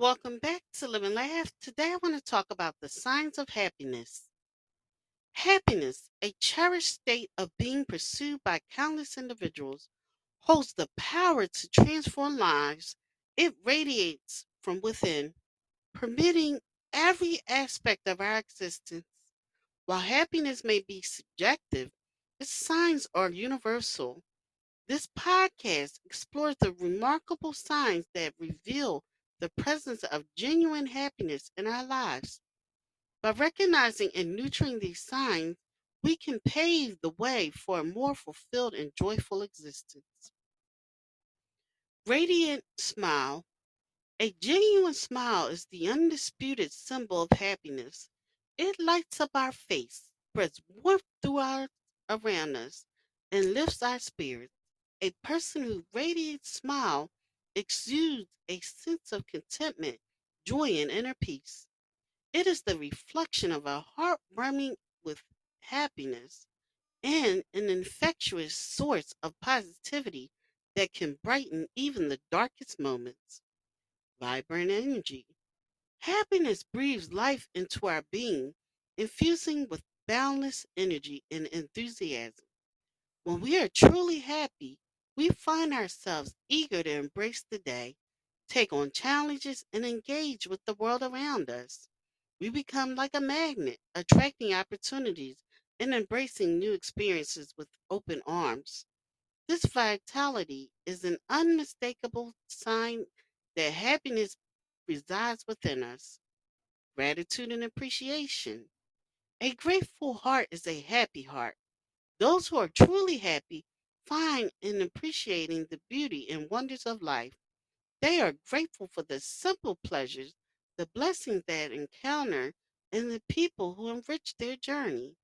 Welcome back to Live and Laugh. Today I want to talk about the signs of happiness. Happiness, a cherished state of being pursued by countless individuals, holds the power to transform lives. It radiates from within, permitting every aspect of our existence. While happiness may be subjective, its signs are universal. This podcast explores the remarkable signs that reveal the presence of genuine happiness in our lives. By recognizing and nurturing these signs, we can pave the way for a more fulfilled and joyful existence. Radiant smile. A genuine smile is the undisputed symbol of happiness. It lights up our face, spreads warmth throughout around us, and lifts our spirits. A person who radiates smile exudes a sense of contentment, joy, and inner peace. It is the reflection of a heart brimming with happiness and an infectious source of positivity that can brighten even the darkest moments. Vibrant energy. Happiness breathes life into our being, infusing with boundless energy and enthusiasm. When we are truly happy, we find ourselves eager to embrace the day, take on challenges, and engage with the world around us. We become like a magnet, attracting opportunities and embracing new experiences with open arms. This vitality is an unmistakable sign that happiness resides within us. Gratitude and appreciation. A grateful heart is a happy heart. Those who are truly happy find in appreciating the beauty and wonders of life. They are grateful for the simple pleasures, the blessings they encounter, and the people who enrich their journey.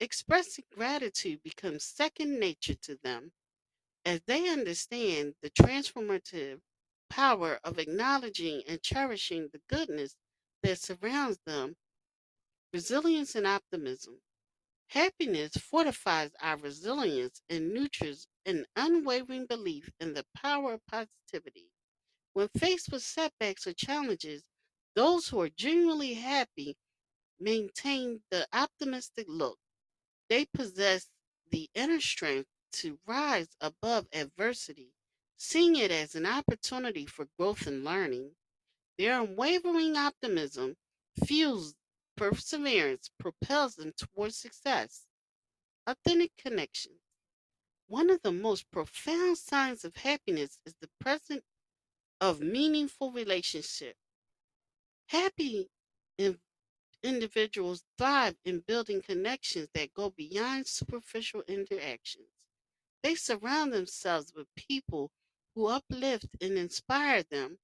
Expressing gratitude becomes second nature to them as they understand the transformative power of acknowledging and cherishing the goodness that surrounds them. Resilience and optimism. Happiness fortifies our resilience and nurtures an unwavering belief in the power of positivity. When faced with setbacks or challenges, those who are genuinely happy maintain the optimistic look. They possess the inner strength to rise above adversity, seeing it as an opportunity for growth and learning. Their unwavering optimism fuels perseverance propels them towards success. Authentic connections. One of the most profound signs of happiness is the presence of meaningful relationship. Happy in- individuals thrive in building connections that go beyond superficial interactions. They surround themselves with people who uplift and inspire them,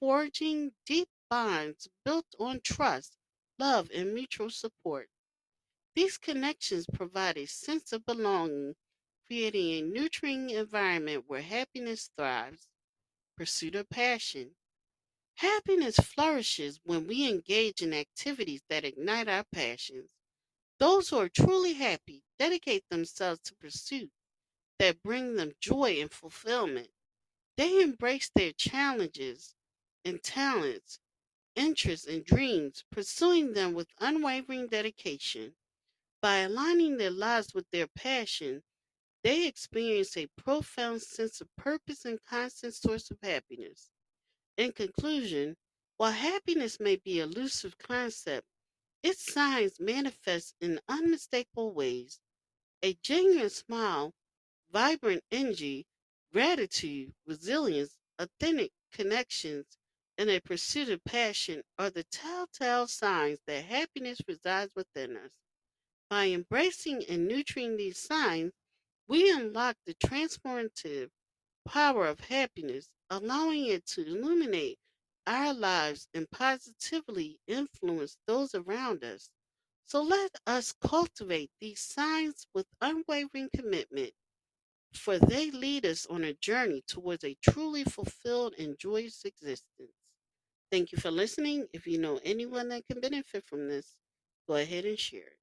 forging deep bonds built on trust love, and mutual support. These connections provide a sense of belonging, creating a nurturing environment where happiness thrives. Pursuit of passion. Happiness flourishes when we engage in activities that ignite our passions. Those who are truly happy dedicate themselves to pursuits that bring them joy and fulfillment. They embrace their challenges and talents interests, and dreams, pursuing them with unwavering dedication. By aligning their lives with their passion, they experience a profound sense of purpose and constant source of happiness. In conclusion, while happiness may be a elusive concept, its signs manifest in unmistakable ways. A genuine smile, vibrant energy, gratitude, resilience, authentic connections, and a pursuit of passion are the telltale signs that happiness resides within us. By embracing and nurturing these signs, we unlock the transformative power of happiness, allowing it to illuminate our lives and positively influence those around us. So let us cultivate these signs with unwavering commitment, for they lead us on a journey towards a truly fulfilled and joyous existence. Thank you for listening. If you know anyone that can benefit from this, go ahead and share it.